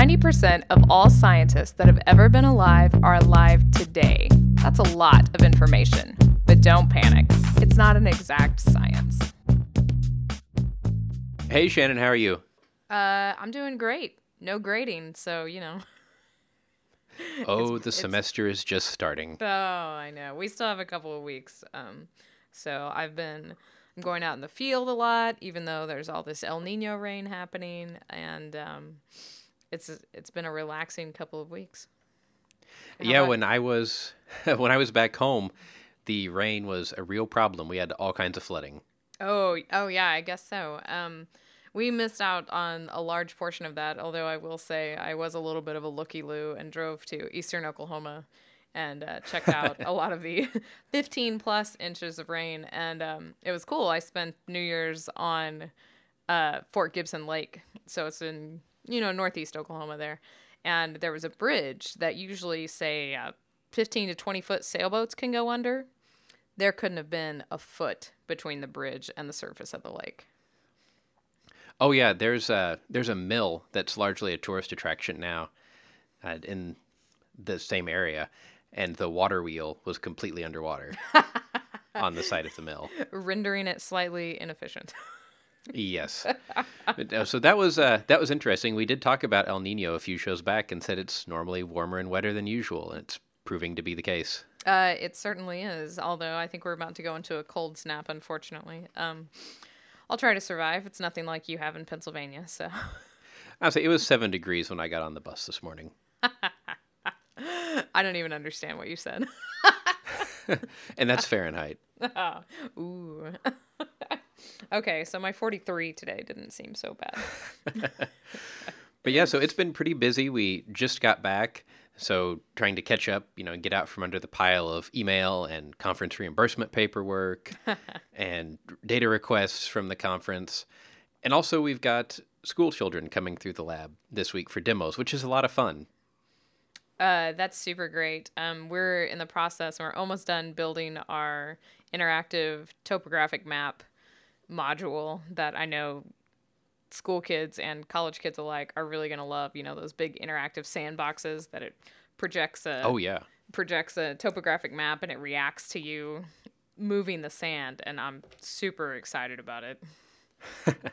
90% of all scientists that have ever been alive are alive today. That's a lot of information. But don't panic, it's not an exact science. Hey, Shannon, how are you? Uh, I'm doing great. No grading, so, you know. Oh, the semester is just starting. Oh, I know. We still have a couple of weeks. Um, so I've been I'm going out in the field a lot, even though there's all this El Nino rain happening, and um, it's it's been a relaxing couple of weeks. How yeah, when I was when I was back home, the rain was a real problem. We had all kinds of flooding. Oh, oh yeah, I guess so. Um, we missed out on a large portion of that. Although I will say I was a little bit of a looky loo and drove to eastern Oklahoma and uh, checked out a lot of the 15 plus inches of rain, and um, it was cool. I spent New Year's on uh, Fort Gibson Lake, so it's in you know northeast Oklahoma there, and there was a bridge that usually say uh, 15 to 20 foot sailboats can go under there couldn't have been a foot between the bridge and the surface of the lake. Oh yeah, there's a there's a mill that's largely a tourist attraction now, uh, in the same area, and the water wheel was completely underwater on the side of the mill. rendering it slightly inefficient. Yes, But, uh, so that was uh, that was interesting. We did talk about El Nino a few shows back and said it's normally warmer and wetter than usual, and it's proving to be the case. Uh, it certainly is, although I think we're about to go into a cold snap, unfortunately. Um, I'll try to survive. It's nothing like you have in Pennsylvania, so. Say it was seven degrees when I got on the bus this morning. I don't even understand what you said. and that's Fahrenheit. Ooh. Okay, so my 43 today didn't seem so bad. But yeah, so it's been pretty busy. We just got back, so trying to catch up, you know, get out from under the pile of email and conference reimbursement paperwork and data requests from the conference. And also, we've got school children coming through the lab this week for demos, which is a lot of fun. Uh, that's super great. Um, we're in the process, and we're almost done building our interactive topographic map module that I know school kids and college kids alike are really going to love. You know, those big interactive sandboxes that it projects a Oh, yeah. projects a topographic map and it reacts to you moving the sand, and I'm super excited about it.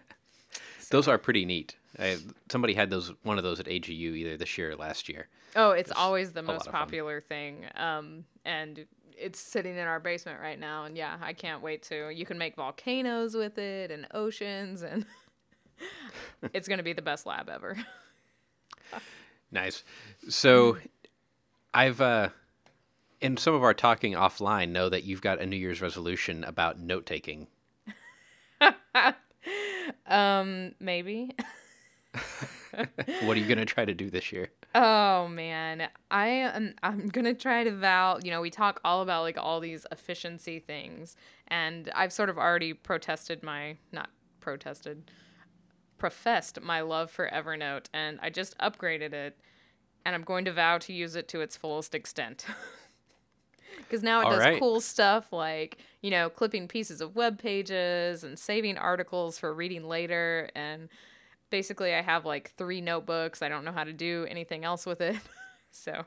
Those are pretty neat. I, somebody had those one of those at AGU either this year or last year. Oh, it's always the most popular thing. Um, and it's sitting in our basement right now. And yeah, I can't wait to. You can make volcanoes with it and oceans, and it's going to be the best lab ever. Nice. So, I've uh, in some of our talking offline know that you've got a New Year's resolution about note taking. um, maybe. What are you going to try to do this year? Oh man, I am. I'm gonna try to vow. You know, we talk all about like all these efficiency things, and I've sort of already protested my not protested, professed my love for Evernote, and I just upgraded it, and I'm going to vow to use it to its fullest extent. Because now it All does right. cool stuff like you know clipping pieces of web pages and saving articles for reading later and basically I have like three notebooks. I don't know how to do anything else with it. so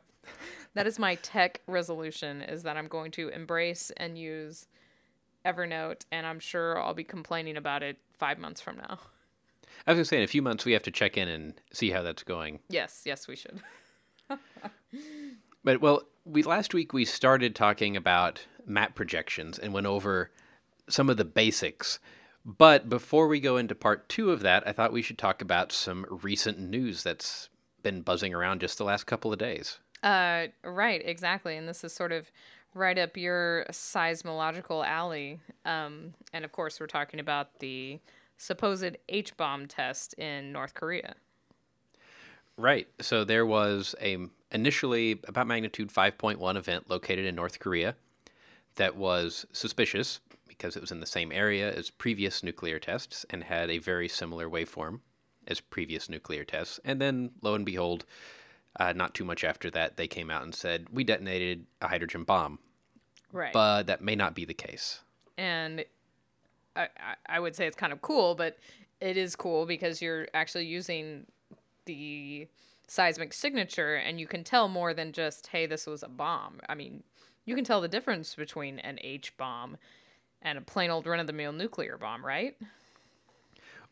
that is my tech resolution is that I'm going to embrace and use Evernote and I'm sure I'll be complaining about it 5 months from now. I was going to say in a few months we have to check in and see how that's going. Yes, yes we should. But well, we last week we started talking about map projections and went over some of the basics. But before we go into part 2 of that, I thought we should talk about some recent news that's been buzzing around just the last couple of days. Uh right, exactly. And this is sort of right up your seismological alley. Um and of course we're talking about the supposed H-bomb test in North Korea. Right. So there was a initially about magnitude 5.1 event located in North Korea that was suspicious because it was in the same area as previous nuclear tests and had a very similar waveform as previous nuclear tests. And then, lo and behold, uh, not too much after that, they came out and said we detonated a hydrogen bomb. Right. But that may not be the case. and I, I- I would say it's kind of cool, but it is cool because you're actually using the seismic signature and you can tell more than just hey this was a bomb i mean you can tell the difference between an h bomb and a plain old run-of-the-mill nuclear bomb right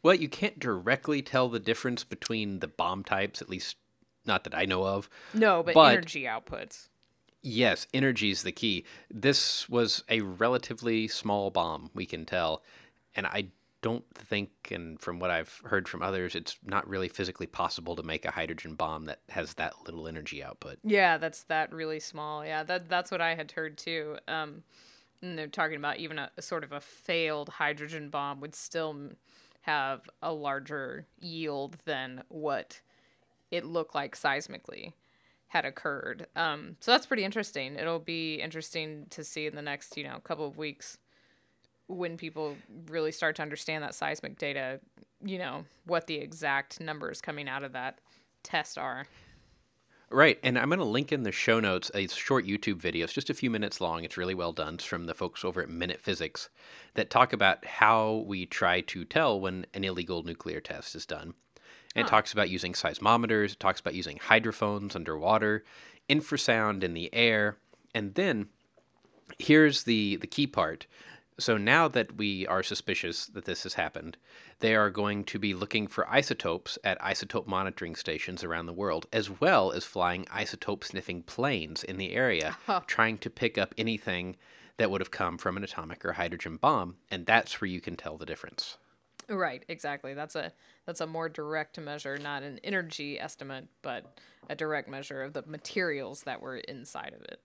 Well, you can't directly tell the difference between the bomb types, at least not that I know of. no but, But- energy outputs Yes, energy is the key. This was a relatively small bomb, we can tell. And I don't think, and from what I've heard from others, it's not really physically possible to make a hydrogen bomb that has that little energy output. Yeah, that's that really small. Yeah, that that's what I had heard too. Um, and they're talking about even a, a sort of a failed hydrogen bomb would still have a larger yield than what it looked like seismically had occurred. Um, so that's pretty interesting. It'll be interesting to see in the next you know couple of weeks when people really start to understand that seismic data. You know what the exact numbers coming out of that test are. Right, and I'm going to link in the show notes a short YouTube video. It's just a few minutes long. It's really well done. It's from the folks over at Minute Physics that talk about how we try to tell when an illegal nuclear test is done. And it talks about using seismometers, it talks about using hydrophones underwater, infrasound in the air, and then here's the the key part. So now that we are suspicious that this has happened, they are going to be looking for isotopes at isotope monitoring stations around the world, as well as flying isotope sniffing planes in the area, oh. trying to pick up anything that would have come from an atomic or hydrogen bomb, and that's where you can tell the difference. Right, exactly. That's a that's a more direct measure, not an energy estimate, but a direct measure of the materials that were inside of it.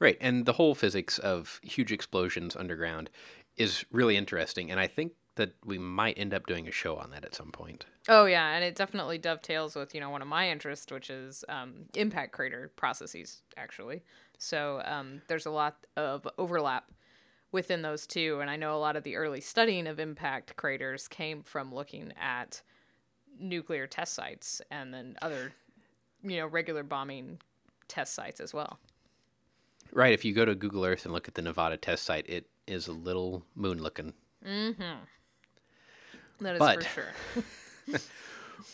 Right, and the whole physics of huge explosions underground is really interesting, and I think that we might end up doing a show on that at some point. Oh yeah, and it definitely dovetails with you know one of my interests, which is um, impact crater processes. Actually, so um, there's a lot of overlap within those two, and I know a lot of the early studying of impact craters came from looking at nuclear test sites and then other, you know, regular bombing test sites as well. Right, if you go to Google Earth and look at the Nevada test site, it is a little moon looking. Mm-hmm. That is But- for sure.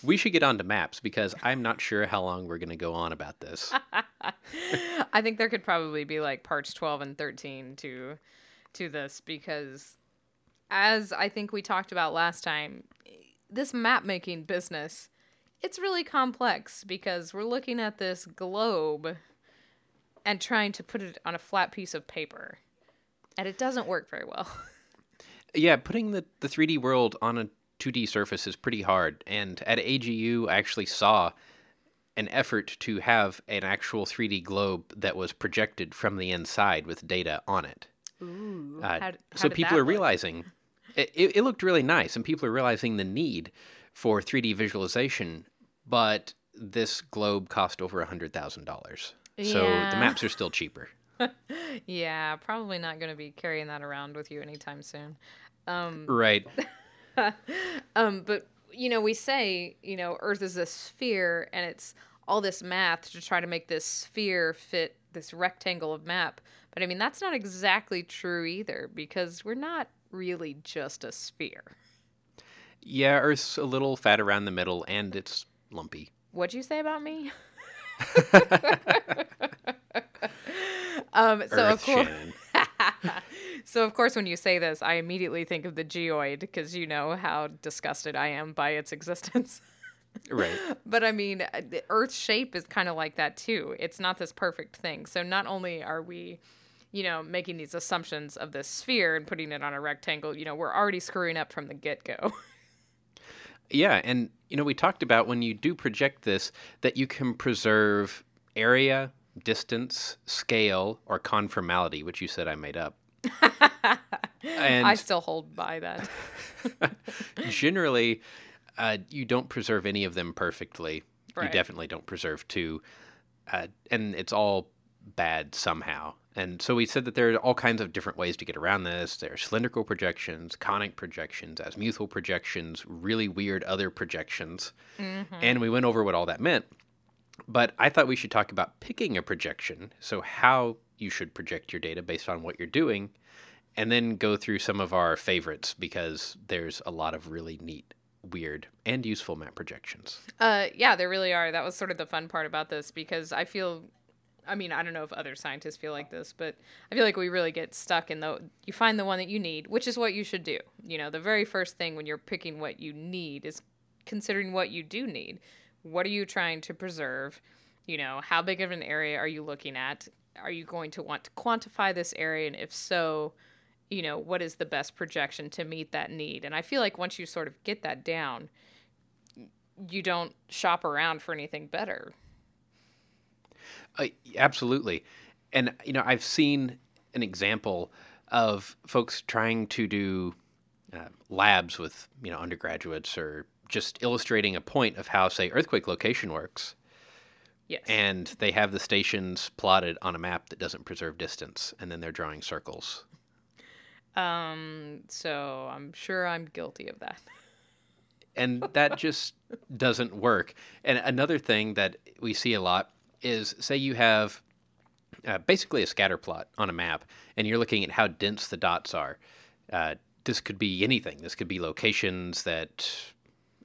We should get on to maps because I'm not sure how long we're going to go on about this. I think there could probably be like parts 12 and 13 to to this because as I think we talked about last time, this map making business it's really complex because we're looking at this globe and trying to put it on a flat piece of paper. And it doesn't work very well. yeah, putting the, the 3D world on a 2D surface is pretty hard. And at AGU, I actually saw an effort to have an actual 3D globe that was projected from the inside with data on it. Ooh. Uh, how, so people are realizing it, it, looked really nice, and people are realizing the need for 3D visualization. But this globe cost over a hundred thousand dollars, so Yeah. the maps are still cheaper. Yeah, probably not going to be carrying that around with you anytime soon. Right. Um, but you know, we say you know Earth is a sphere, and it's all this math to try to make this sphere fit this rectangle of map. But I mean, that's not exactly true either because we're not really just a sphere. Yeah, Earth's a little fat around the middle, and it's lumpy. What'd you say about me? um, so Earth, of course, so of course, when you say this, I immediately think of the geoid because you know how disgusted I am by its existence. Right. But I mean, uh, the Earth's shape is kind of like that too. It's not this perfect thing. So not only are we, you know, making these assumptions of this sphere and putting it on a rectangle, you know, we're already screwing up from the get go. Yeah, and you know, we talked about when you do project this that you can preserve area, distance, scale, or conformality, which you said I made up. and I still hold by that. generally, uh, you don't preserve any of them perfectly. You definitely don't preserve two, uh, and it's all bad somehow. And so we said that there are all kinds of different ways to get around this. There are cylindrical projections, conic projections, azimuthal projections, really weird other projections, and we went over what all that meant. But I thought we should talk about picking a projection, so how you should project your data based on what you're doing, and then go through some of our favorites because there's a lot of really neat weird and useful map projections. Uh, yeah, there really are. That was sort of the fun part about this because I feel, I mean, I don't know if other scientists feel like this, but I feel like we really get stuck in the, you find the one that you need, which is what you should do. You know, the very first thing when you're picking what you need is considering what you do need. What are you trying to preserve? You know, how big of an area are you looking at? Are you going to want to quantify this area? And if so, you know, what is the best projection to meet that need? And I feel like once you sort of get that down, you don't shop around for anything better. Uh, absolutely. And, you know, I've seen an example of folks trying to do uh, labs with, you know, undergraduates or just illustrating a point of how, say, earthquake location works. Yes. And they have the stations plotted on a map that doesn't preserve distance, and then they're drawing circles. Um, so I'm sure I'm guilty of that. and that just doesn't work. And another thing that we see a lot is say you have uh, basically a scatter plot on a map, and you're looking at how dense the dots are. Uh, this could be anything. This could be locations that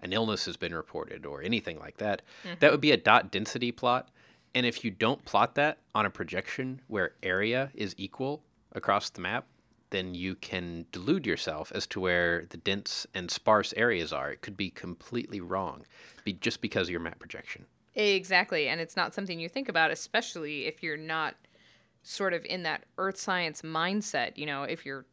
an illness has been reported or anything like that. Mm-hmm. That would be a dot density plot. And if you don't plot that on a projection where area is equal across the map, then you can delude yourself as to where the dense and sparse areas are. It could be completely wrong, be just because of your map projection. Exactly, and it's not something you think about, especially if you're not sort of in that earth science mindset. You know, if you're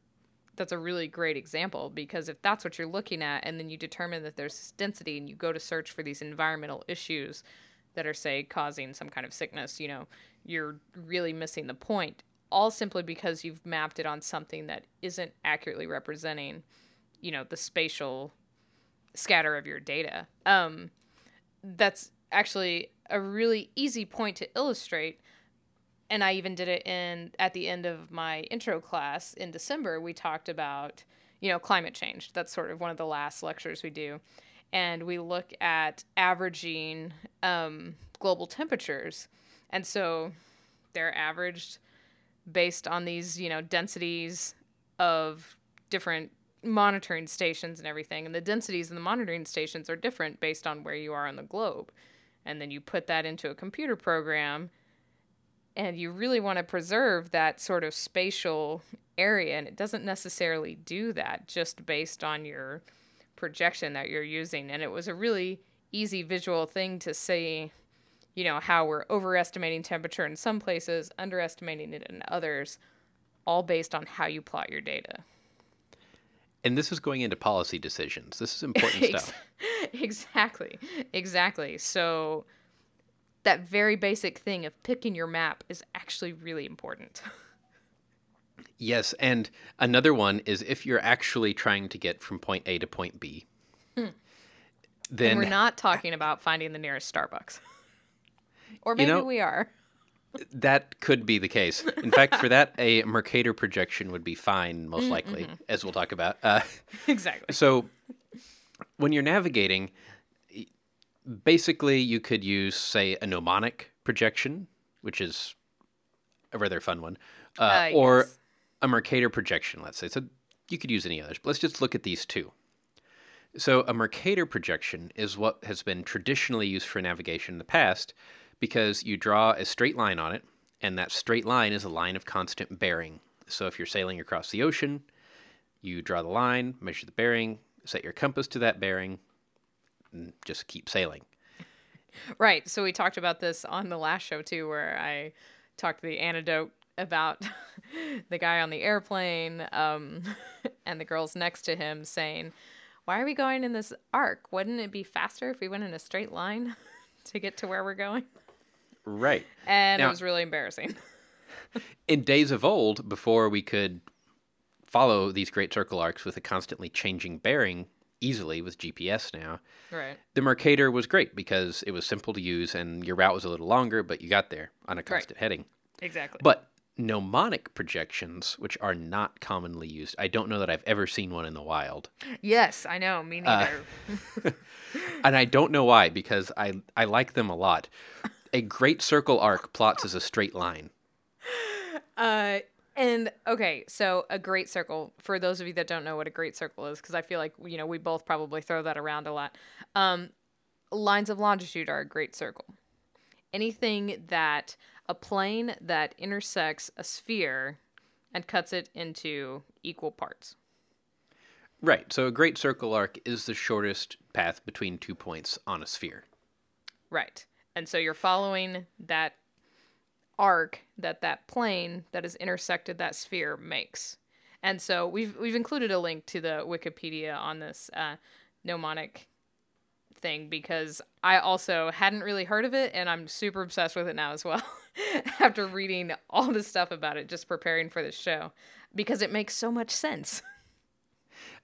that's a really great example because if that's what you're looking at and then you determine that there's this density and you go to search for these environmental issues that are say causing some kind of sickness you know you're really missing the point all simply because you've mapped it on something that isn't accurately representing, you know, the spatial scatter of your data. Um, that's actually a really easy point to illustrate. And I even did it in at the end of my intro class in December. We talked about, you know, climate change. That's sort of one of the last lectures we do. And we look at averaging um, global temperatures. And so they're averaged based on these, you know, densities of different monitoring stations and everything. And the densities in the monitoring stations are different based on where you are on the globe. And then you put that into a computer program and you really want to preserve that sort of spatial area and it doesn't necessarily do that just based on your projection that you're using and it was a really easy visual thing to see you know, how we're overestimating temperature in some places, underestimating it in others, all based on how you plot your data. And this is going into policy decisions. This is important stuff. exactly. Exactly. So that very basic thing of picking your map is actually really important. yes, and another one is if you're actually trying to get from point A to point B. Hmm. Then and we're not talking about finding the nearest Starbucks. Or maybe you know, we are. That could be the case. In fact, for that, a Mercator projection would be fine, most mm-hmm. likely, mm-hmm. as we'll talk about. Uh, exactly. So, when you're navigating, basically you could use, say, a gnomonic projection, which is a rather fun one, uh, uh, or yes. a Mercator projection, let's say. So, you could use any others, but let's just look at these two. So, a Mercator projection is what has been traditionally used for navigation in the past because you draw a straight line on it, and that straight line is a line of constant bearing. So if you're sailing across the ocean, you draw the line, measure the bearing, set your compass to that bearing, and just keep sailing. Right. So we talked about this on the last show too, where I talked the anecdote about the guy on the airplane um, and the girls next to him saying, Why are we going in this arc? Wouldn't it be faster if we went in a straight line to get to where we're going? Right. And now, it was really embarrassing. in days of old, before we could follow these great circle arcs with a constantly changing bearing easily with GPS now, right. the Mercator was great because it was simple to use and your route was a little longer, but you got there on a constant right. heading. Exactly. But gnomonic projections, which are not commonly used. I don't know that I've ever seen one in the wild. Yes, I know. Me uh, neither. Uh, and I don't know why because I I like them a lot a great circle arc plots as a straight line. Uh, And okay, so a great circle for those of you that don't know what a great circle is, because I feel like you know we both probably throw that around a lot. Um, lines of longitude are a great circle. Anything that a plane that intersects a sphere and cuts it into equal parts. Right. So a great circle arc is the shortest path between two points on a sphere. Right. And so you're following that arc that that plane that has intersected that sphere makes. And so we've we've included a link to the Wikipedia on this uh, gnomonic thing because I also hadn't really heard of it and I'm super obsessed with it now as well after reading all this stuff about it just preparing for this show because it makes so much sense.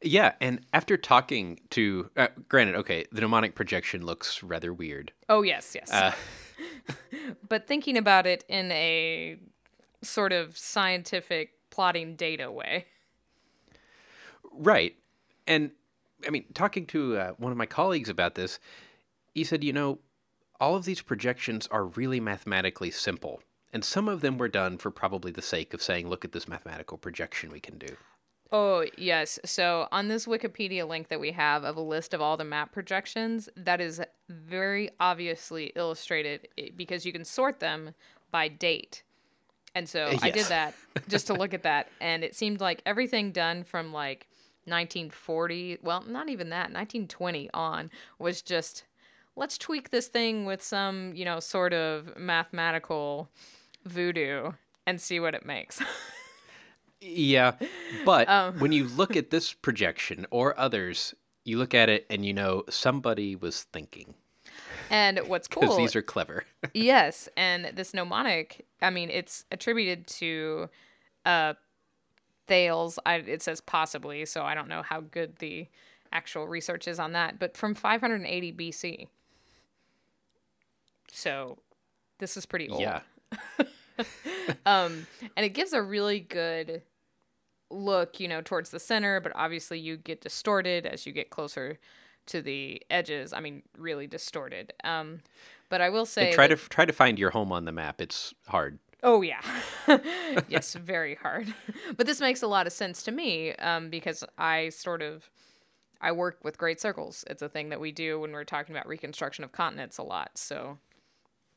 Yeah, and after talking to, uh, granted, okay, the gnomonic projection looks rather weird. Oh yes, yes. Uh, but thinking about it in a sort of scientific plotting data way. Right, and I mean, talking to uh, one of my colleagues about this, he said, you know, all of these projections are really mathematically simple. And some of them were done for probably the sake of saying, look at this mathematical projection we can do. Oh, yes. So on this Wikipedia link that we have of a list of all the map projections, that is very obviously illustrated eh, because you can sort them by date. And so yes. I did that just to look at that. And it seemed like everything done from like 1940, well, not even that, 1920 on was just let's tweak this thing with some, you know, sort of mathematical voodoo and see what it makes. Yeah, but um, when you look at this projection or others, you look at it and you know somebody was thinking. And what's cool? Because these are clever. yes, and this gnomonic, I mean, it's attributed to uh, Thales. I, it says possibly, so I don't know how good the actual research is on that, but from 580 BC. So this is pretty old. Yeah. um, and it gives a really good look, you know, towards the center, but obviously you get distorted as you get closer to the edges. I mean, really distorted. Um, but I will say, and try that, to try to find your home on the map. It's hard. Oh yeah, yes, very hard. but this makes a lot of sense to me um, because I sort of I work with great circles. It's a thing that we do when we're talking about reconstruction of continents a lot. So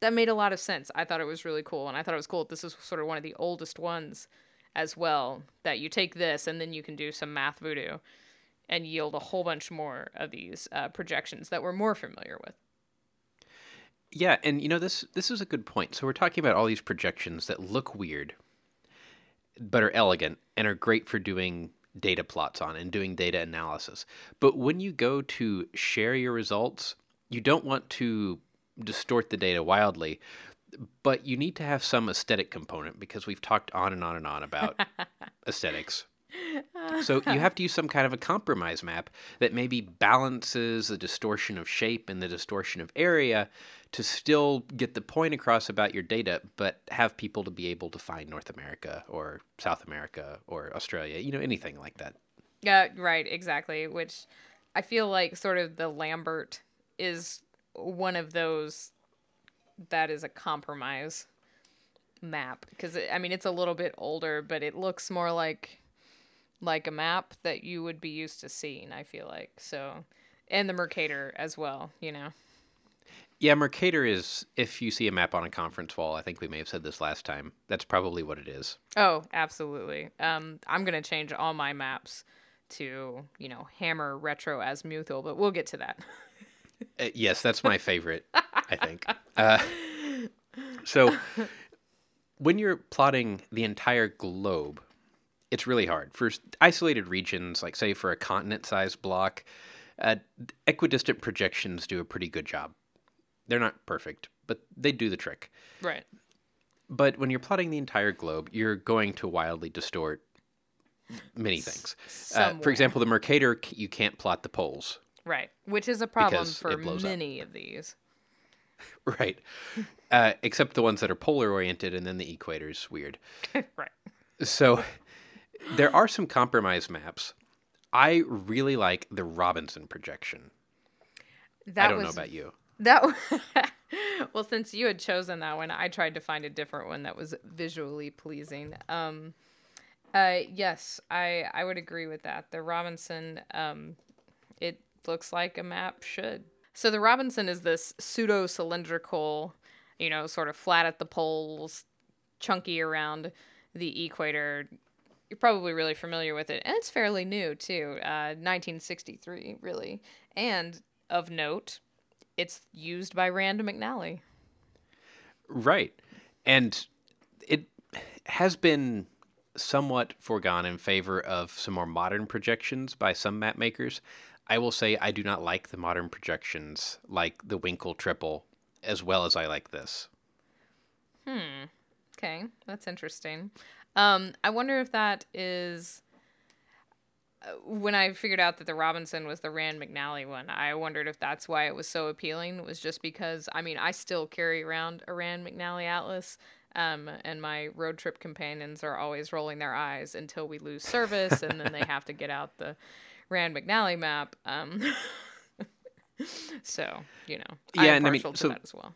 that made a lot of sense. I thought it was really cool, and I thought it was cool. This is sort of one of the oldest ones as well. That you take this, and then you can do some math voodoo, and yield a whole bunch more of these uh, projections that we're more familiar with. Yeah, and you know this this is a good point. So we're talking about all these projections that look weird, but are elegant and are great for doing data plots on and doing data analysis. But when you go to share your results, you don't want to distort the data wildly, but you need to have some aesthetic component because we've talked on and on and on about aesthetics. So you have to use some kind of a compromise map that maybe balances the distortion of shape and the distortion of area to still get the point across about your data, but have people to be able to find North America or South America or Australia, you know, anything like that. Yeah, right, exactly. Which I feel like sort of the Lambert is one of those that is a compromise map because I mean it's a little bit older, but it looks more like like a map that you would be used to seeing. I feel like so, and the Mercator as well. You know. Yeah, Mercator is if you see a map on a conference wall. I think we may have said this last time. That's probably what it is. Oh, absolutely. Um, I'm gonna change all my maps to you know Hammer Retro Azimuthal, but we'll get to that. Uh, yes, that's my favorite. I think. Uh, so, when you're plotting the entire globe, it's really hard for isolated regions, like say for a continent-sized block. Uh, equidistant projections do a pretty good job. They're not perfect, but they do the trick. Right. But when you're plotting the entire globe, you're going to wildly distort many things. Uh, for example, the Mercator, you can't plot the poles. Right, which is a problem for many up. of these. right, uh, except the ones that are polar oriented, and then the equator's weird. right. So there are some compromise maps. I really like the Robinson projection. That I don't was, know about you. That well, since you had chosen that one, I tried to find a different one that was visually pleasing. Um, Uh, yes, I I would agree with that. The Robinson, um, it looks like a map should. So the Robinson is this pseudo cylindrical, you know, sort of flat at the poles, chunky around the equator. You're probably really familiar with it, and it's fairly new too. Uh, 1963, really, and of note, it's used by Rand McNally. Right. And it has been somewhat foregone in favor of some more modern projections by some map makers. I will say I do not like the modern projections like the Winkel tripel as well as I like this. Hmm. Okay, that's interesting. Um, I wonder if that is uh, when I figured out that the Robinson was the Rand McNally one. I wondered if that's why it was so appealing. Was just because I mean I still carry around a Rand McNally atlas, um, and my road trip companions are always rolling their eyes until we lose service, and then they have to get out the Rand McNally map. Um, so you know, yeah, I'm and I mean, so that as well.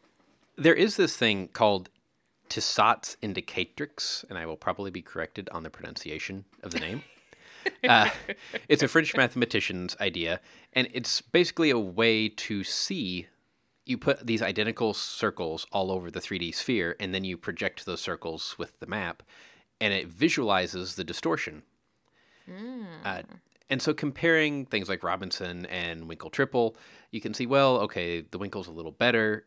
there is this thing called Tissot's indicatrix, and I will probably be corrected on the pronunciation of the name. uh, it's a French mathematician's idea, and it's basically a way to see. You put these identical circles all over the 3D sphere, and then you project those circles with the map, and it visualizes the distortion. Uh, and so comparing things like Robinson and Winkel Tripel, you can see, well, okay, the Winkel's a little better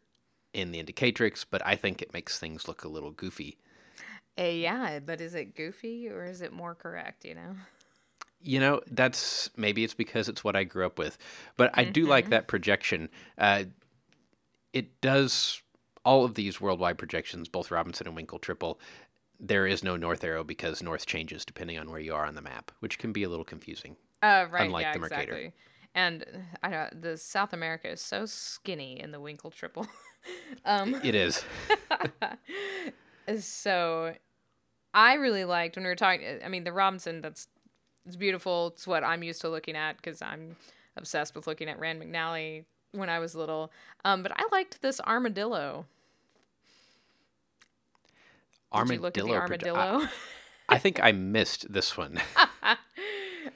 in the indicatrix, but I think it makes things look a little goofy. Uh, yeah, but is it goofy or is it more correct? You know. You know, that's maybe it's because it's what I grew up with, but I do like that projection. Uh, it does all of these worldwide projections, both Robinson and Winkel Tripel. There is no north arrow because north changes depending on where you are on the map, which can be a little confusing. Uh, right. Unlike yeah, the Mercator. exactly. And uh, I don't, the South America is so skinny in the Winkel tripel. um, It is. so I really liked when we were talking. I mean, the Robinson. That's it's beautiful. It's what I'm used to looking at because I'm obsessed with looking at Rand McNally when I was little. Um, but I liked this armadillo. Did you look at the armadillo? I, I think I missed this one.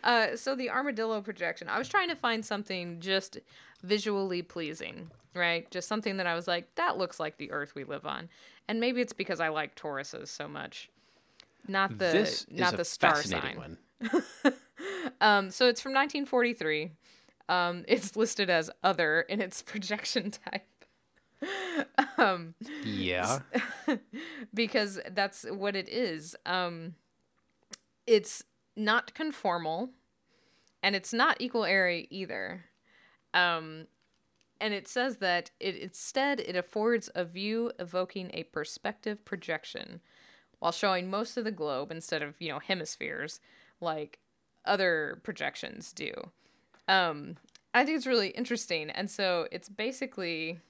Uh, so the armadillo projection, I was trying to find something just visually pleasing, right? Just something that I was like, that looks like the Earth we live on, and maybe it's because I like toruses so much. Not the this not the star sign. one. Um, so it's from 1943. Um, it's listed as other in its projection type. um, Yeah. because that's what it is. Um, it's not conformal, and it's not equal area either. Um, and it says that it instead it affords a view evoking a perspective projection, while showing most of the globe instead of you know hemispheres like other projections do. Um, I think it's really interesting, and so it's basically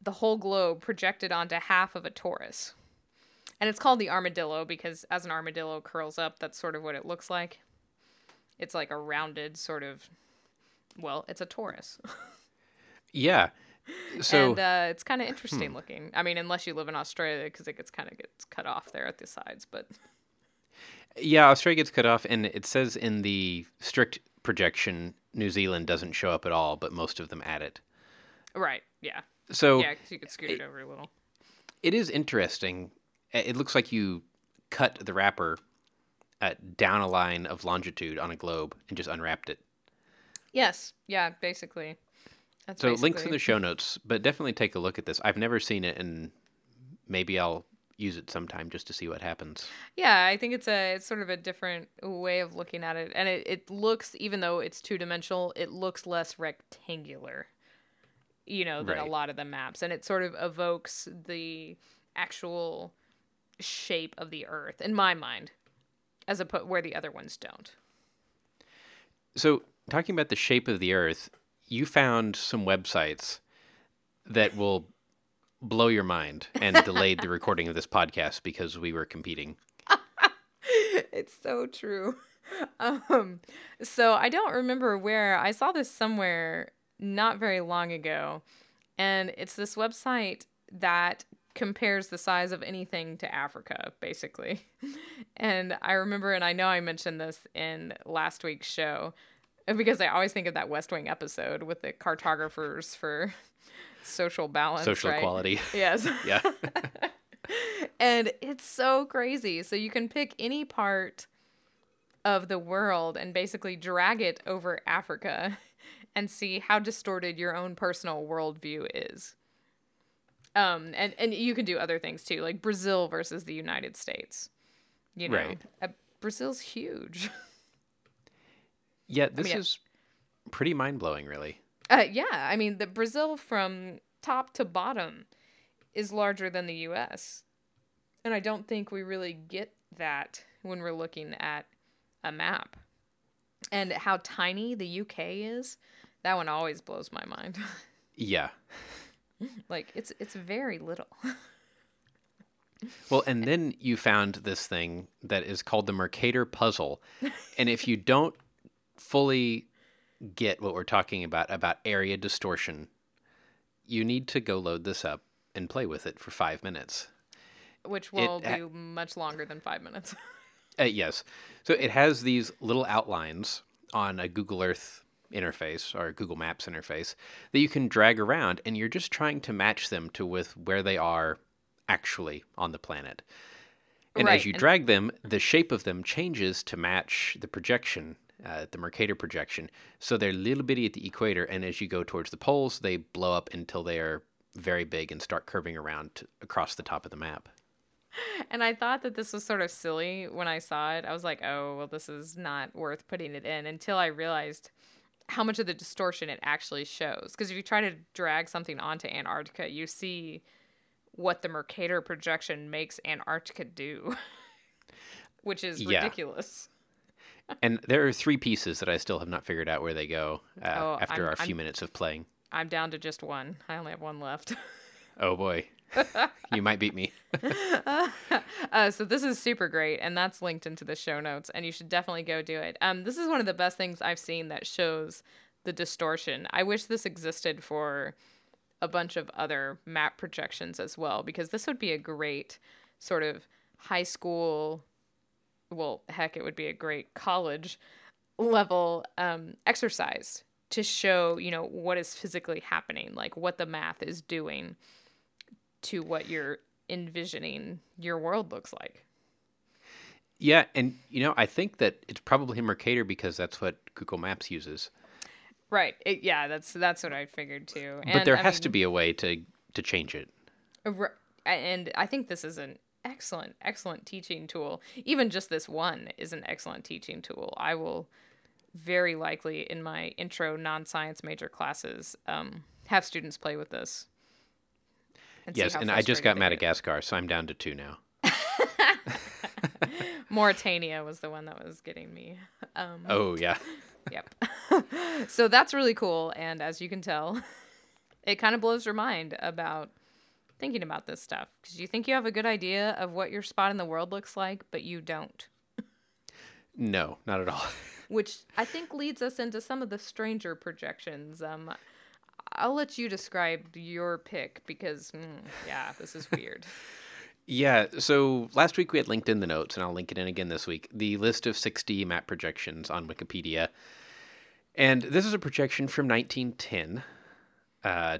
the whole globe projected onto half of a torus. And it's called the armadillo because as an armadillo curls up, that's sort of what it looks like. It's like a rounded sort of well, it's a torus. Yeah. So and uh, it's kind of interesting looking. I mean, unless you live in Australia because it gets kind of gets cut off there at the sides, but yeah, Australia gets cut off, and it says in the strict projection, New Zealand doesn't show up at all, but most of them add it. right, yeah. So Yeah, 'cause you could scoot it over a little. it is interesting. It looks like you cut the wrapper uh, down a line of longitude on a globe and just unwrapped it. Yes, yeah, basically. That's So links in the show notes, but definitely take a look at this. I've never seen it, and maybe I'll use it sometime just to see what happens. Yeah, I think it's a it's sort of a different way of looking at it, and it, it looks even though it's two dimensional, it looks less rectangular, you know, than a lot of the maps, and it sort of evokes the actual shape of the Earth in my mind, as opposed where the other ones don't. So, talking about the shape of the Earth, you found some websites that will blow your mind and delayed the recording of this podcast because we were competing. it's so true. Um, so I don't remember where I saw this somewhere not very long ago, and it's this website that compares the size of anything to Africa, basically. And I remember, and I know I mentioned this in last week's show, because I always think of that West Wing episode with the cartographers for social balance, Social right? equality. Yes. yeah. and it's so crazy. So you can pick any part of the world and basically drag it over Africa and see how distorted your own personal worldview is. Um, and, and you can do other things too, like Brazil versus the United States. You know, Right. uh, Brazil's huge. Yeah, this mean, is pretty mind blowing, really. Uh, yeah, I mean, the Brazil from top to bottom is larger than the U.S. And I don't think we really get that when we're looking at a map. And how tiny the UK is, that one always blows my mind. Yeah. like it's it's very little. Well, and then you found this thing that is called the Mercator puzzle. And if you don't fully get what we're talking about, about area distortion, you need to go load this up and play with it for five minutes. which will ha- be much longer than five minutes. Uh, yes. So it has these little outlines on a Google Earth interface or Google Maps interface that you can drag around, and you're just trying to match them to with where they are actually on the planet. And Right, as you drag them, the shape of them changes to match the projection, uh, the Mercator projection. So they're little bitty at the equator, and as you go towards the poles, they blow up until they are very big and start curving around to, across the top of the map. And I thought that this was sort of silly when I saw it. I was like, oh, well, this is not worth putting it in until I realized how much of the distortion it actually shows. Because if you try to drag something onto Antarctica, you see what the Mercator projection makes Antarctica do, which is Yeah. ridiculous. And there are three pieces that I still have not figured out where they go uh, Oh, after I'm- our few I'm- minutes of playing. I'm down to just one. I only have one left. Oh boy, you might beat me. Uh, so this is super great, and that's linked into the show notes, and you should definitely go do it. Um, this is one of the best things I've seen that shows the distortion. I wish this existed for a bunch of other map projections as well, because this would be a great sort of high school, well, heck, it would be a great college level um, exercise to show, you know, what is physically happening, like what the math is doing to what you're envisioning your world looks like. Yeah, and you know, I think that it's probably Mercator because that's what Google Maps uses. Right. It, yeah, that's that's what I figured too. But there has to be a way to to change it. And I think this is an excellent, excellent teaching tool. Even just this one is an excellent teaching tool. I will very likely in my intro non-science major classes um, have students play with this. And Yes, and I just got. Madagascar, so I'm down to two now. Mauritania was the one that was getting me. Um, Oh yeah, Yep. so that's really cool. And as you can tell, it kind of blows your mind about thinking about this stuff because you think you have a good idea of what your spot in the world looks like, but you don't. no, not at all. Which I think leads us into some of the stranger projections. Um, I'll let you describe your pick because, mm, yeah, this is weird. Yeah, so last week we had linked in the notes, and I'll link it in again this week. The list of 6D map projections on Wikipedia. And this is a projection from 1910. Uh,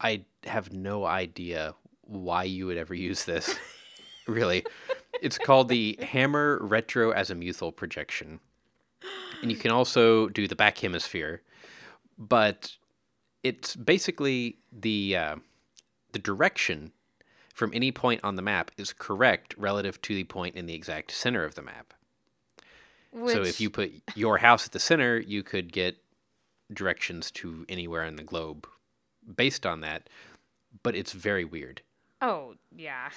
I have no idea why you would ever use this, really. It's called the Hammer Retro Azimuthal projection. And you can also do the back hemisphere, but it's basically the uh, the direction from any point on the map is correct relative to the point in the exact center of the map. Which, So if you put your house at the center, you could get directions to anywhere in the globe based on that, but it's very weird. Oh, yeah.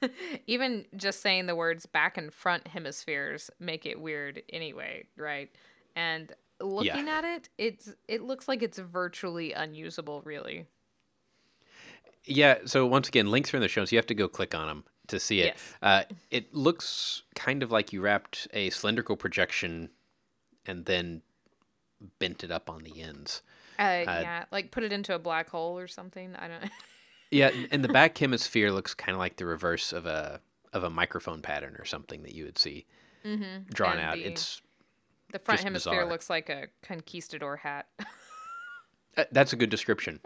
Even just saying the words back and front hemispheres make it weird anyway, right? And looking at it, it's it looks like it's virtually unusable, really. Yeah, so once again, links are in the show notes. You have to go click on them to see it. Yes. Uh, it looks kind of like you wrapped a cylindrical projection and then bent it up on the ends. Uh, yeah, like put it into a black hole or something. I don't. Yeah, and the back hemisphere looks kind of like the reverse of a of a microphone pattern or something that you would see drawn And out. the- It's The front Just hemisphere bizarre. looks like a conquistador hat. uh, that's a good description.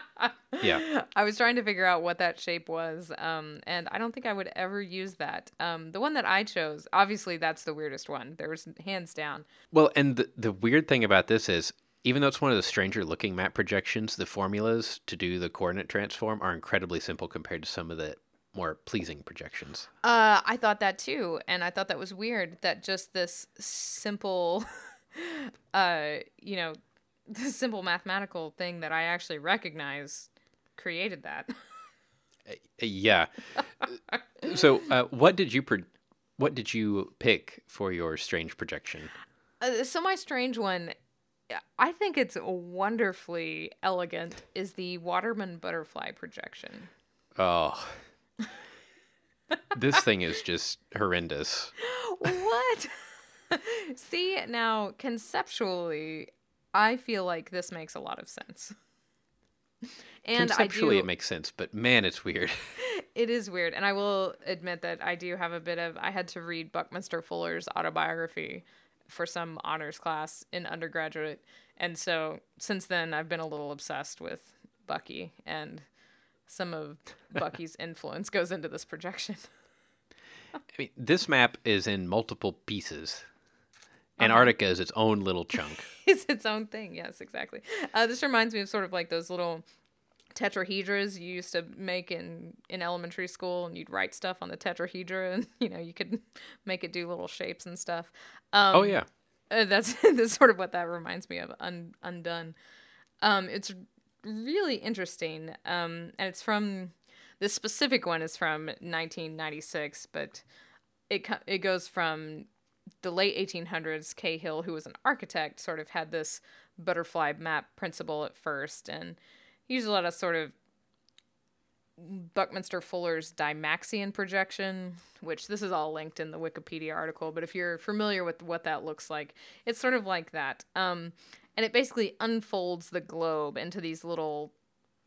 yeah, I was trying to figure out what that shape was, um, and I don't think I would ever use that. Um, the one that I chose, obviously, that's the weirdest one. There's hands down. Well, and the the weird thing about this is, even though it's one of the stranger looking map projections, the formulas to do the coordinate transform are incredibly simple compared to some of the more pleasing projections. Uh, I thought that too, and I thought that was weird that just this simple, uh, you know, this simple mathematical thing that I actually recognize created that. Uh, Yeah. so, uh, what did you what did you pick for your strange projection? Uh, so my strange one, I think it's wonderfully elegant, is the Waterman butterfly projection. Oh. This thing is just horrendous. what? See, now conceptually, I feel like this makes a lot of sense. And I Conceptually, do, it makes sense, but man, it's weird. it is weird. And I will admit that I do have a bit of, I had to read Buckminster Fuller's autobiography for some honors class in undergraduate. And so since then, I've been a little obsessed with Bucky, and some of Bucky's influence goes into this projection. I mean, this map is in multiple pieces. Uh-huh. Antarctica is its own little chunk. it's its own thing. Yes, exactly. Uh, this reminds me of sort of like those little tetrahedras you used to make in in elementary school, and you'd write stuff on the tetrahedra, and you know you could make it do little shapes and stuff. Um, oh yeah. uh, that's that's sort of what that reminds me of. Un, undone. Um, it's really interesting, um, and it's from this specific one is from 1996, but it it goes from the late 1800s. Cahill, who was an architect, sort of had this butterfly map principle at first, and he used a lot of sort of Buckminster Fuller's Dymaxion projection, which this is all linked in the Wikipedia article, but if you're familiar with what that looks like, it's sort of like that. Um, and it basically unfolds the globe into these little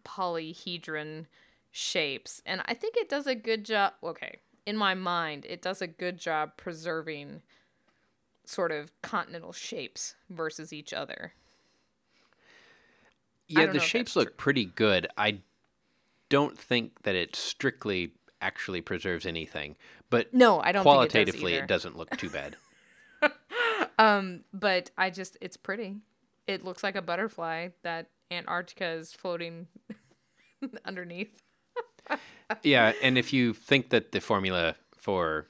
polyhedron shapes. And I think it does a good job. Okay, in my mind, it does a good job preserving sort of continental shapes versus each other. Yeah, the shapes look pretty good. I don't think that it strictly actually preserves anything, but No, I don't qualitatively it, it doesn't look too bad. Um, but I just it's pretty. It looks like a butterfly that Antarctica is floating underneath. yeah, and if you think that the formula for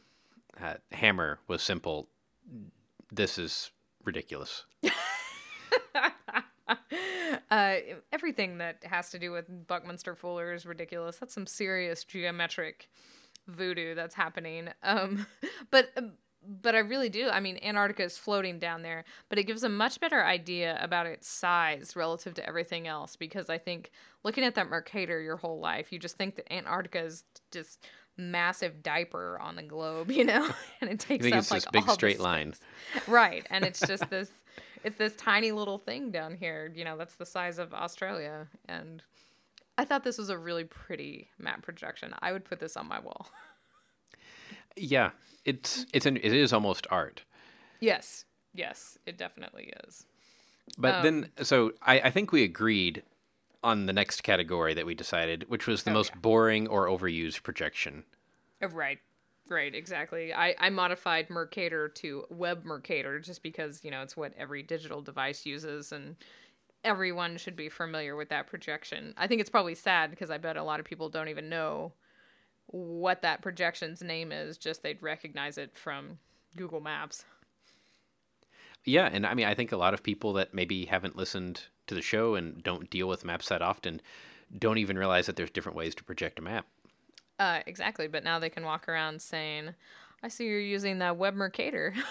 uh, hammer was simple, this is ridiculous. Uh, everything that has to do with Buckminster Fuller is ridiculous. That's some serious geometric voodoo that's happening. Um, but but I really do. I mean, Antarctica is floating down there, but it gives a much better idea about its size relative to everything else. Because I think looking at that Mercator your whole life, you just think that Antarctica is just massive diaper on the globe, you know, and it takes think up it's like big straight space. line. right and it's just this it's this tiny little thing down here you know that's the size of australia and i thought this was a really pretty map projection i would put this on my wall Yeah, it's it's an it is almost art. yes yes it definitely is But then, Um, so I, I think we agreed on the next category that we decided, which was the Oh, most yeah. boring or overused projection. Uh, right right exactly i i modified mercator to web mercator just because you know it's what every digital device uses and everyone should be familiar with that projection i think it's probably sad because i bet a lot of people don't even know what that projection's name is just they'd recognize it from google maps Yeah, and I mean, I think a lot of people that maybe haven't listened to the show and don't deal with maps that often don't even realize that there's different ways to project a map. uh exactly but now they can walk around saying i see you're using that web mercator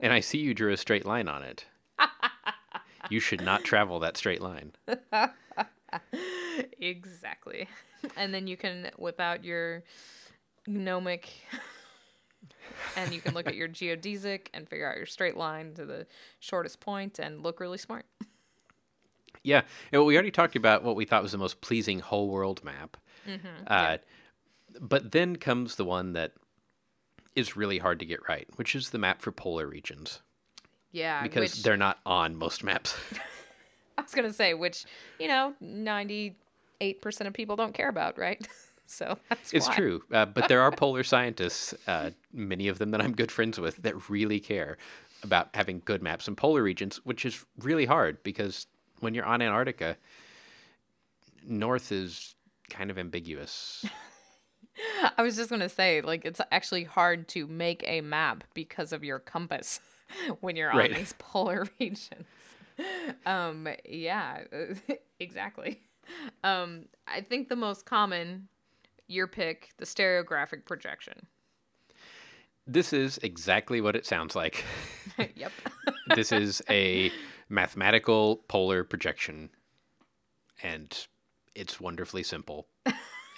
And I see you drew a straight line on it. you should not travel that straight line. exactly and then you can whip out your gnomonic and you can look at your geodesic and figure out your straight line to the shortest point and look really smart. Yeah, and we already talked about what we thought was the most pleasing whole world map. Uh, But then comes the one that is really hard to get right, which is the map for polar regions. Yeah, because which they're not on most maps. I was gonna say, which you know, ninety eight percent of people don't care about, right? so that's it's why. true, uh, but there are polar scientists, uh, many of them that I'm good friends with, that really care about having good maps in polar regions, which is really hard because when you're on Antarctica, north is kind of ambiguous. I was just gonna say, like, it's actually hard to make a map because of your compass when you're Right. on these polar regions. Um, yeah, exactly. Um, I think the most common, your pick, the stereographic projection. This is exactly what it sounds like. yep. this is a mathematical polar projection, and it's wonderfully simple.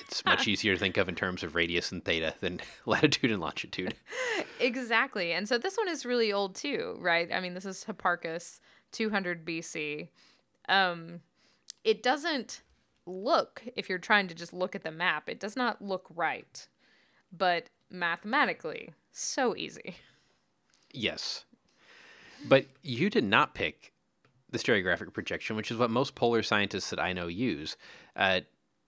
It's much easier to think of in terms of radius and theta than latitude and longitude. Exactly. And so this one is really old too, right? I mean, this is Hipparchus, 200 BC. Um, it doesn't look, if you're trying to just look at the map, it does not look right. But mathematically, so easy. Yes. But you did not pick the stereographic projection, which is what most polar scientists that I know use. Uh,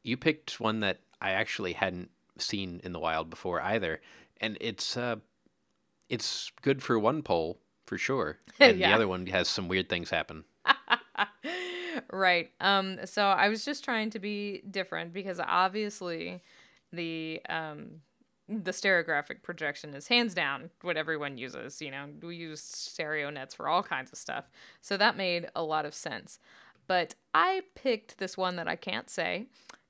you picked one that I actually hadn't seen in the wild before either, and it's uh, it's good for one pole for sure, and Yeah. the other one has some weird things happen. Right. Um, so I was just trying to be different because obviously the um, the stereographic projection is hands down what everyone uses. You know, we use stereo nets for all kinds of stuff. So that made a lot of sense. But I picked this one that I can't say,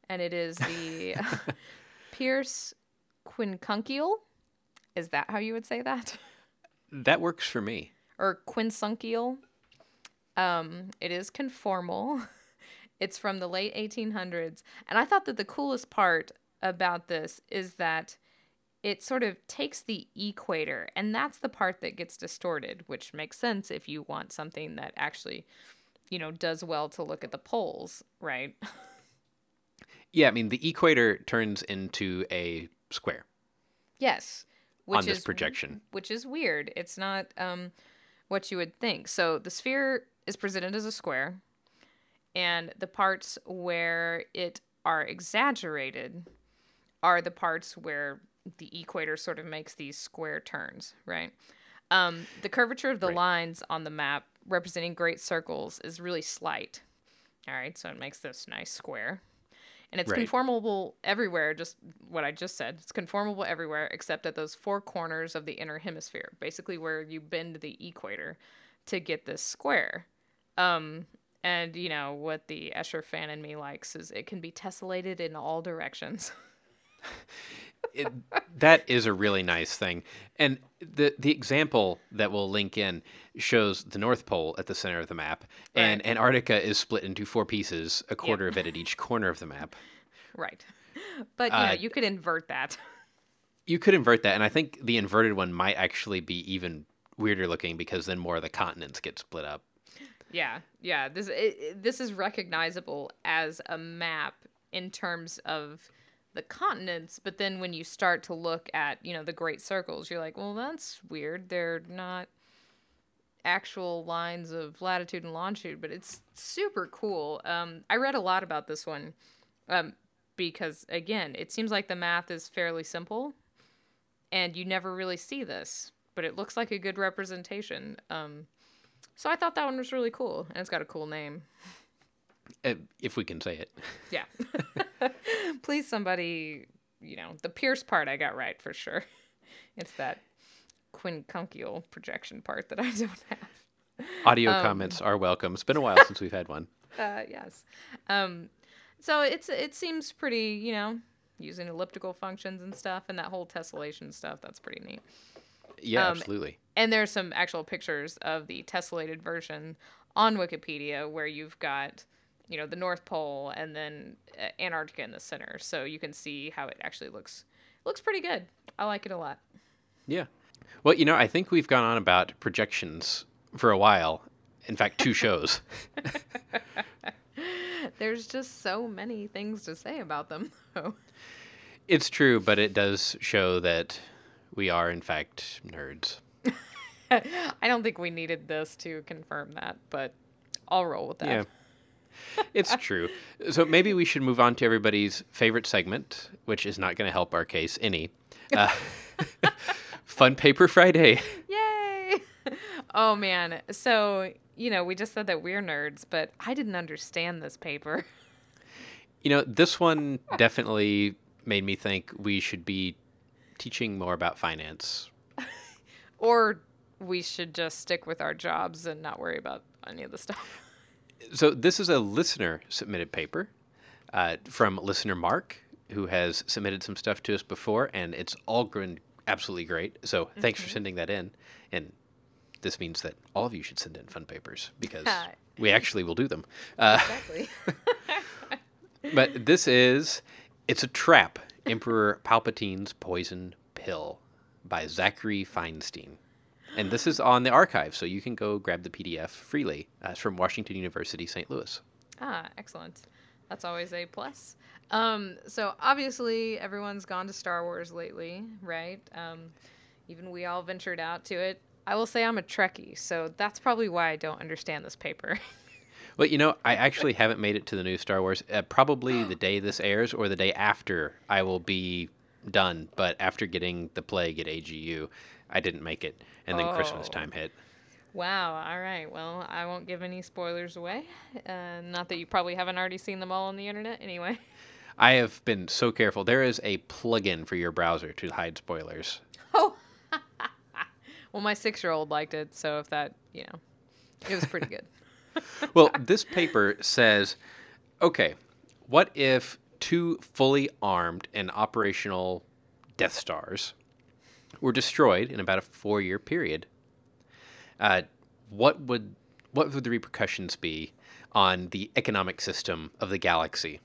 and it is the Peirce quincunchial. Is that how you would say that? That works for me. or quincunchial. Um, it is conformal. It's from the late 1800s, and I thought that the coolest part about this is that it sort of takes the equator, and that's the part that gets distorted, which makes sense if you want something that actually, you know, does well to look at the poles, right? Yeah, I mean the equator turns into a square yes, which on this is projection. which is weird. It's not um, what you would think. So the sphere is presented as a square, and the parts where it are exaggerated are the parts where the equator sort of makes these square turns, right? Um, the curvature of the Right. lines on the map representing great circles is really slight. All right, so it makes this nice square. And it's Right. conformable everywhere, just what I just said. It's conformable everywhere except at those four corners of the inner hemisphere, basically where you bend the equator to get this square. Um, and you know what the Escher fan in me likes is it can be tessellated in all directions. it, that is a really nice thing. And the the example that we'll link in shows the North Pole at the center of the map, and Antarctica is split into four pieces, a quarter of it at each corner of the map. right. But you know, Uh, you could invert that. You could invert that, and I think the inverted one might actually be even weirder looking because then more of the continents get split up. Yeah, yeah. This it, this is recognizable as a map in terms of the continents, but then when you start to look at you know the Great Circles, you're like, well, that's weird. They're not actual lines of latitude and longitude, but it's super cool. Um, I read a lot about this one um, because again, it seems like the math is fairly simple, and you never really see this, but it looks like a good representation. Um, so I thought that one was really cool, and it's got a cool name. uh, If we can say it. Yeah. Please, somebody, you know, the Peirce part I got right for sure. It's that quincunchial projection part that I don't have. Audio Um, comments are welcome. It's been a while since we've had one. Uh, yes. Um, so it's it seems pretty, you know, using elliptical functions and stuff, and that whole tessellation stuff. That's pretty neat. Yeah, Um, absolutely. And there's some actual pictures of the tessellated version on Wikipedia where you've got, you know, the North Pole and then uh, Antarctica in the center, so you can see how it actually looks. Looks pretty good. I like it a lot. Yeah. Well, you know, I think we've gone on about projections for a while. In fact, two shows. There's just so many things to say about them, though. It's true, but it does show that we are, in fact, nerds. I don't think we needed this to confirm that, but I'll roll with that. Yeah. It's true. So maybe we should move on to everybody's favorite segment, which is not going to help our case any. Uh, Fun Paper Friday. Yay! Oh man. So, you know, we just said that we're nerds, but I didn't understand this paper. You know, this one definitely made me think we should be teaching more about finance. Or we should just stick with our jobs and not worry about any of the stuff. So this is a listener submitted paper uh, from listener Mark, who has submitted some stuff to us before, and it's all been absolutely great. So thanks for sending that in. And this means that all of you should send in fun papers because we actually will do them. Uh, Exactly. but this is it's a trap emperor palpatine's poison pill by zachary feinstein and this is on the arXiv so you can go grab the pdf freely uh, it's from washington university st louis ah, excellent. That's always a plus. Um, so obviously everyone's gone to Star Wars lately, right? Um, even we all ventured out to it. I will say I'm a Trekkie, so that's probably why I don't understand this paper. well you know i actually haven't made it to the new star wars uh, probably the day this airs or the day after i will be done but after getting the plague at agu i didn't make it and then christmas Oh. time hit Wow. All right. Well, I won't give any spoilers away. Uh, not that you probably haven't already seen them all on the internet anyway. i have been so careful there is a plugin for your browser to hide spoilers Oh. well, my six year old liked it, so if that, you know, it was pretty good. well, this paper says, okay, what if two fully armed and operational Death Stars were destroyed in about a four-year period? Uh, what would what would the repercussions be on the economic system of the galaxy?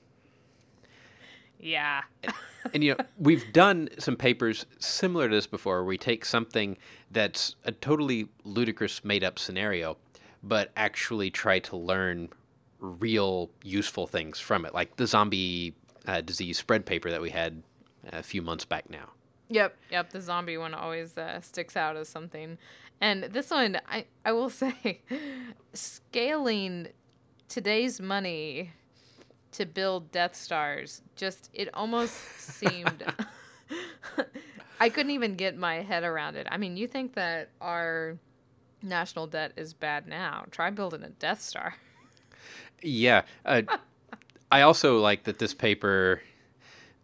yeah. and you know we've done some papers similar to this before where we take something that's a totally ludicrous made up scenario but actually try to learn real useful things from it like the zombie uh, disease spread paper that we had a few months back now Yep. Yep. The zombie one always uh, sticks out as something. And this one, I, I will say, scaling today's money to build Death Stars, just, it almost seemed. I couldn't even get my head around it. I mean, you think that our national debt is bad now. Try building a Death Star. yeah uh, i also like that this paper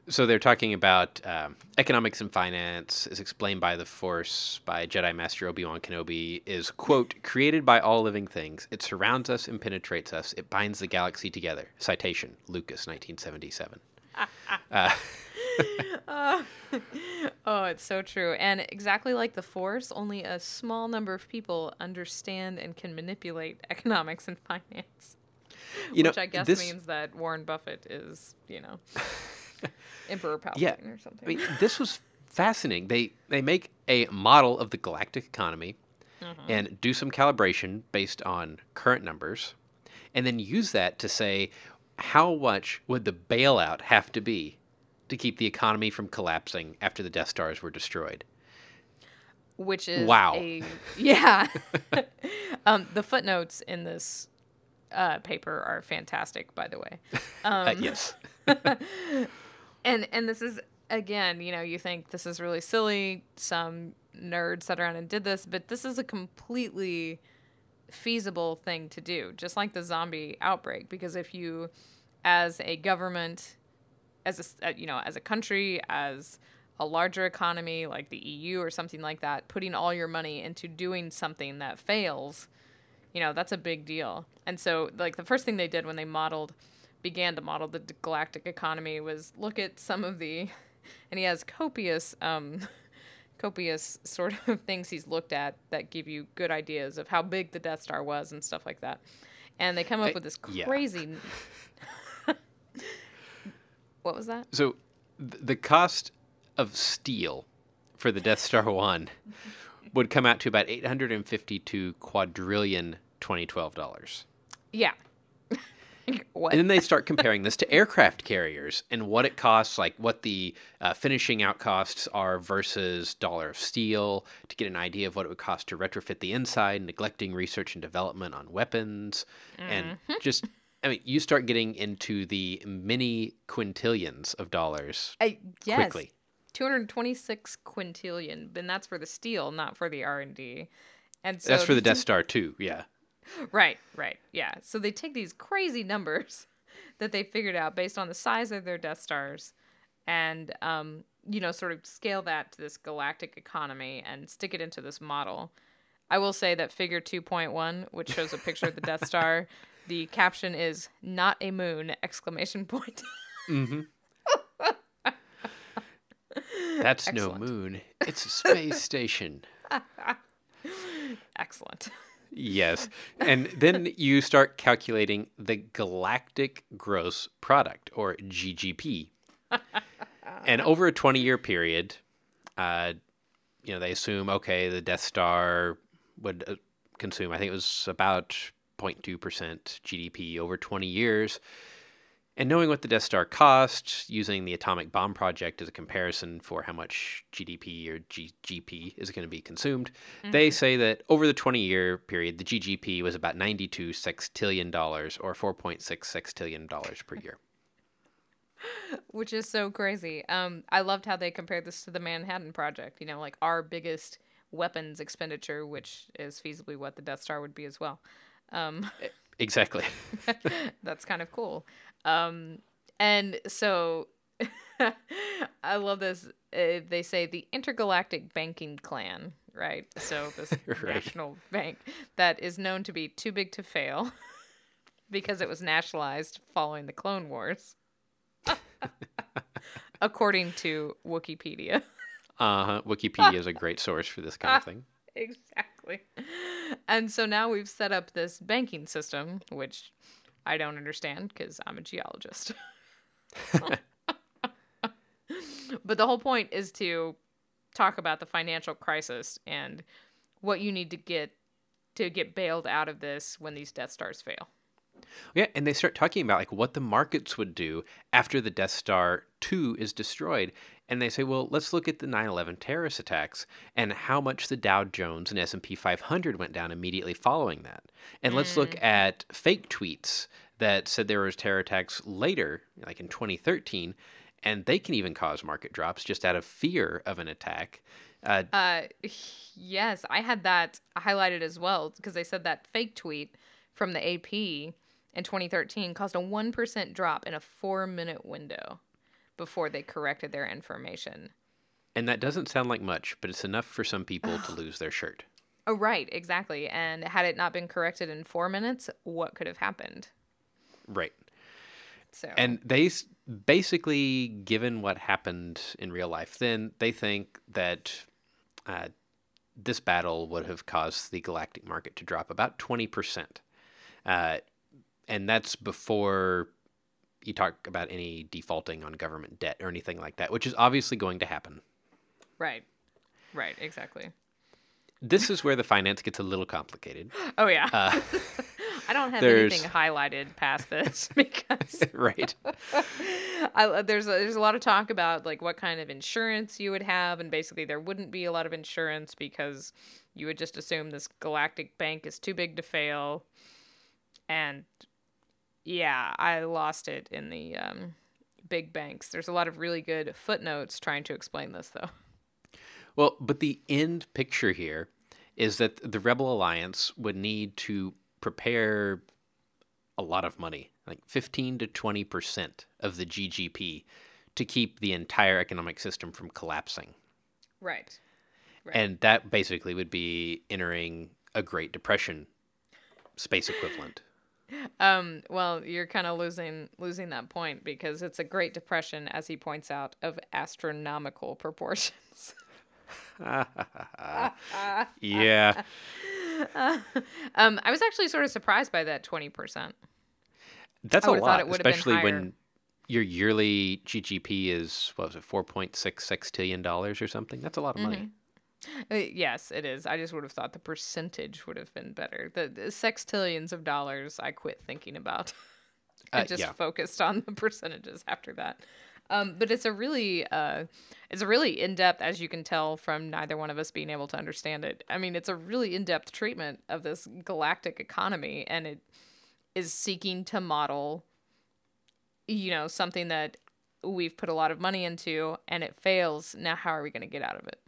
so they're talking about um, economics and finance is explained by the force by jedi master obi-wan kenobi is quote created by all living things it surrounds us and penetrates us it binds the galaxy together citation lucas 1977 Oh, it's so true. And exactly like the Force, only a small number of people understand and can manipulate economics and finance. you know which I guess this, means that Warren Buffett is, you know, Emperor Palpatine Yeah, or something. I mean, this was fascinating. They they make a model of the galactic economy mm-hmm. and do some calibration based on current numbers, and then use that to say how much would the bailout have to be to keep the economy from collapsing after the Death Stars were destroyed. which is Wow. a yeah. um, the footnotes in this uh, paper are fantastic, by the way. Uh, yes. and and this is again you know you think this is really silly some nerd sat around and did this but this is a completely feasible thing to do just like the zombie outbreak because if you as a government as a uh, you know as a country as a larger economy like the EU or something like that putting all your money into doing something that fails you know that's a big deal and so like the first thing they did when they modeled began to model the galactic economy was look at some of the and he has copious um copious sort of things he's looked at that give you good ideas of how big the death star was and stuff like that and they come up I- with this yeah. What was that So th- the cost of steel for the Death Star 1 would come out to about 852 quadrillion 2012 dollars. yeah what? And then they start comparing this to aircraft carriers and what it costs, like what the uh, finishing out costs are versus dollar of steel to get an idea of what it would cost to retrofit the inside, neglecting research and development on weapons. And just, I mean, you start getting into the many quintillions of dollars I, yes. quickly. 226 quintillion, and that's for the steel, not for the R&D. And so That's for the Death Star, too. Yeah. Right, right. Yeah. So they take these crazy numbers that they figured out based on the size of their Death Stars and, um, you know, sort of scale that to this galactic economy and stick it into this model. I will say that figure 2.1, which shows a picture of the Death Star, the caption is not a moon exclamation point. That's Excellent. no moon. It's a space station. Excellent. Yes. And then you start calculating the galactic gross product or GGP. and over a 20 year period, uh, you know, they assume, okay, the Death Star would uh, consume, I think it was about 0.2% GDP over 20 years. And knowing what the Death Star cost, using the atomic bomb project as a comparison for how much GDP or GGP is going to be consumed, they say that over the 20 year period, the GGP was about 92 sextillion dollars or 4.6 sextillion dollars per year. which is so crazy. Um, I loved how they compared this to the Manhattan Project. You know, like our biggest weapons expenditure, which is feasibly what the Death Star would be as well. Um, Exactly. that's kind of cool. Um, and so I love this. Uh, they say the intergalactic banking clan, right? So this Right. national bank that is known to be too big to fail because it was nationalized following the Clone Wars, according to Wikipedia. Uh huh. Wikipedia is a great source for this kind of thing. exactly. And so now we've set up this banking system, which I don't understand because I'm a geologist. but the whole point is to talk about the financial crisis and what you need to get to get bailed out of this when these Death Stars fail. Yeah, and they start talking about like what the markets would do after the Death Star 2 is destroyed. And they say, well, let's look at the 9/11 terrorist attacks and how much the Dow Jones and S&P 500 went down immediately following that. And let's look at fake tweets that said there was terror attacks later, like in 2013, and they can even cause market drops just out of fear of an attack. Uh, Uh, yes, I had that highlighted as well because they said that fake tweet from the AP in 2013 caused a 1% drop in a four minute window before they corrected their information. and that doesn't sound like much, but it's enough for some people to lose their shirt. Oh, right, exactly. And had it not been corrected in four minutes, what could have happened? Right. So, And they basically, given what happened in real life, then they think that uh, this battle would have caused the galactic market to drop about 20%. Uh, and that's before you talk about any defaulting on government debt or anything like that, which is obviously going to happen. right, right, exactly. This is where the finance gets a little complicated. Oh, yeah. Uh, I don't have there's- anything highlighted past this because right. I, there's a, there's a lot of talk about like what kind of insurance you would have, and basically there wouldn't be a lot of insurance because you would just assume this galactic bank is too big to fail, and yeah, I lost it in the um, big banks. There's a lot of really good footnotes trying to explain this though. Well, but the end picture here is that the Rebel Alliance would need to prepare a lot of money, like 15 to 20% of the GGP, to keep the entire economic system from collapsing. Right. Right. And that basically would be entering a Great Depression space equivalent. Um, well, you're kind of losing losing that point because it's a Great Depression, as he points out, of astronomical proportions. yeah. um, I was actually sort of surprised by that twenty percent. That's a lot, it would've been especially when your yearly GGP is, what was it, $4.6 sextillion dollars or something? That's a lot of money. Uh, yes, it is. I just would have thought the percentage would have been better. The, the sextillions of dollars, I quit thinking about. I Uh, just yeah. focused on the percentages after that. Um, but it's a really, uh, it's a really in depth, as you can tell from neither one of us being able to understand it. I mean, it's a really in depth treatment of this galactic economy, and it is seeking to model, you know, something that we've put a lot of money into, and it fails. Now, how are we going to get out of it?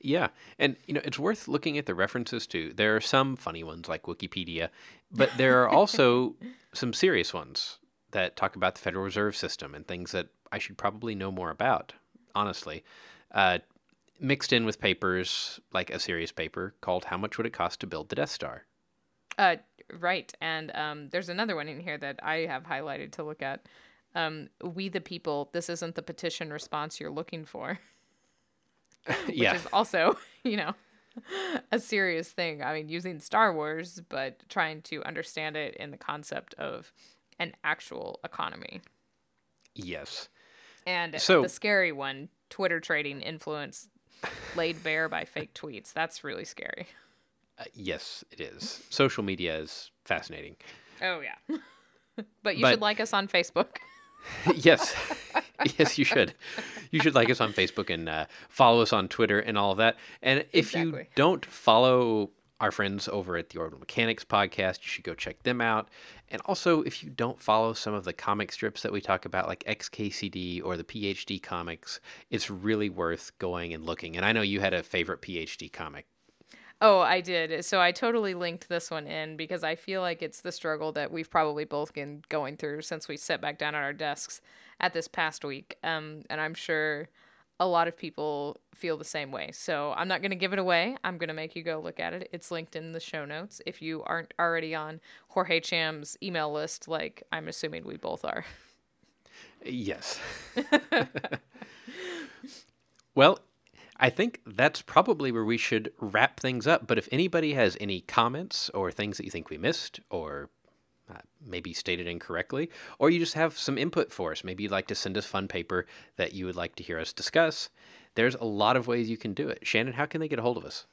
Yeah, and you know it's worth looking at the references too. There are some funny ones like Wikipedia, but there are also some serious ones that talk about the Federal Reserve System and things that I should probably know more about. Honestly, uh, mixed in with papers like a serious paper called "How Much Would It Cost to Build the Death Star." Uh, right. And um, there's another one in here that I have highlighted to look at. Um, we the people, this isn't the petition response you're looking for, which yeah, is also, you know, a serious thing. I mean, using Star Wars, but trying to understand it in the concept of an actual economy. yes, And So- the scary one, Twitter trading influence laid bare by fake tweets. That's really scary. uh, yes, it is. Social media is fascinating. Oh, yeah. but you But- should like us on Facebook. yes, yes, you should. You should like us on Facebook and uh, follow us on Twitter and all of that. And if you don't follow our friends over at the Orbital Mechanics podcast, you should go check them out. And also, if you don't follow some of the comic strips that we talk about, like XKCD or the PhD comics, it's really worth going and looking. And I know you had a favorite PhD comic. Oh, I did. So I totally linked this one in because I feel like it's the struggle that we've probably both been going through since we sat back down at our desks at this past week. Um, and I'm sure a lot of people feel the same way. So I'm not going to give it away. I'm going to make you go look at it. It's linked in the show notes if you aren't already on Jorge Cham's email list, like I'm assuming we both are. Yes. well, I think that's probably where we should wrap things up. But if anybody has any comments or things that you think we missed or uh, maybe stated incorrectly, or you just have some input for us, maybe you'd like to send us fun paper that you would like to hear us discuss, there's a lot of ways you can do it. Shannon, how can they get a hold of us?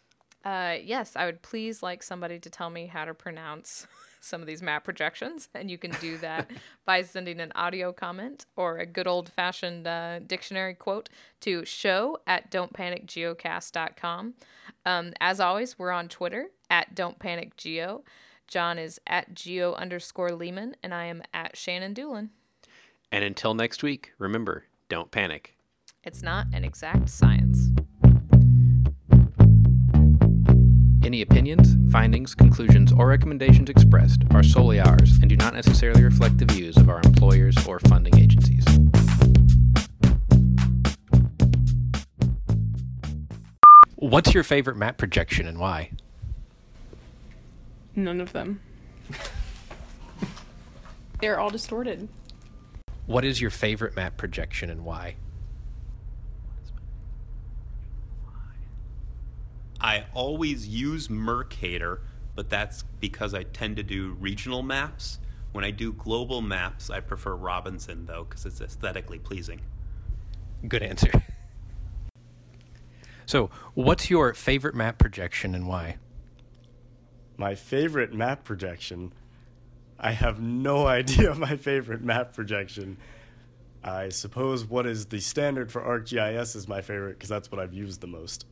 Uh, yes, I would please like somebody to tell me how to pronounce some of these map projections, and you can do that by sending an audio comment or a good old fashioned uh, dictionary quote to show at don'tpanicgeocast.com. Um, as always, we're on Twitter at don'tpanicgeo. John is at geo underscore Leeman, and I am at Shannon Dulin. And until next week, remember, don't panic. It's not an exact science. Any opinions, findings, conclusions, or recommendations expressed are solely ours and do not necessarily reflect the views of our employers or funding agencies. What's your favorite map projection and why? None of them. They're all distorted. What is your favorite map projection and why? I always use Mercator, but that's because I tend to do regional maps. When I do global maps, I prefer Robinson though because it's aesthetically pleasing. Good answer. So, what's your favorite map projection and why? My favorite map projection. I have no idea my favorite map projection. I suppose what is the standard for ArcGIS is my favorite because that's what I've used the most.